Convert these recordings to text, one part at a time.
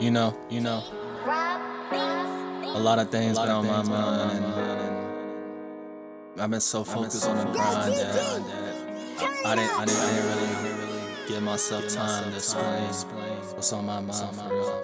You know, you know, a lot of things been on my mind, and I've been so focused on the grind that I didn't, I didn't, I didn't really, really give myself time to explain what's on my mind for real.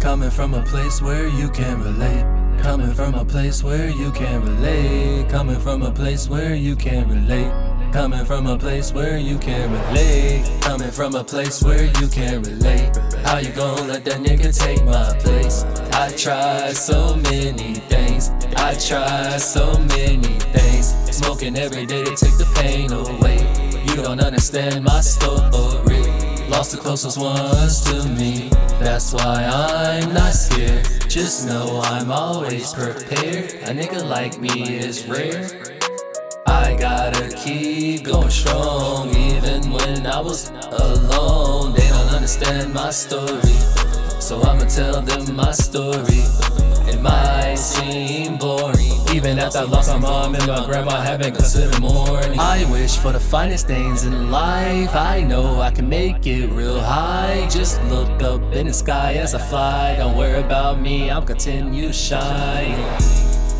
Coming from a place where you can relate. Coming from a place where you can relate. Coming from a place where you can relate. Coming from a place where you can relate. Coming from a place where you can relate. How you gon' let that nigga take my place? I tried so many things. I tried so many things. Smoking every day to take the pain away. You don't understand my story. Lost the closest ones to me. That's why I'm not scared. Just know I'm always prepared. A nigga like me is rare. Keep going strong, even when I was alone. They don't understand my story, so I'ma tell them my story. It might seem boring, even after I lost my mom and my grandma, haven't considered mourning. I wish for the finest things in life. I know I can make it real high. Just look up in the sky as I fly. Don't worry about me, I'll continue shine.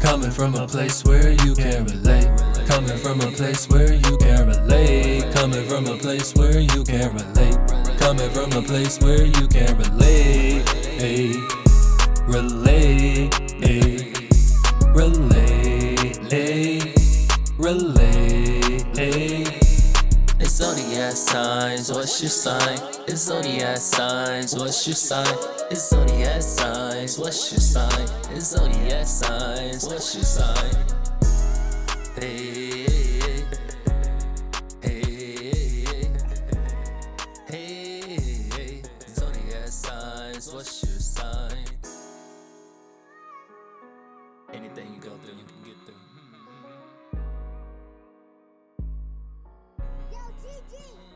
Coming from a place where you can relate. Coming from a place where you can relate. Coming from a place where you can relate. Coming from a place where you can relate. Hey, relate. Hey, relate. Hey, relate. It's zodiac signs, what's your sign? It's zodiac signs, what's your sign? It's zodiac signs, what's your sign? It's zodiac signs, what's your sign? Hey, hey, hey, hey, zodiac signs, what's your sign? Anything you go through, you can get through. Yo, GG.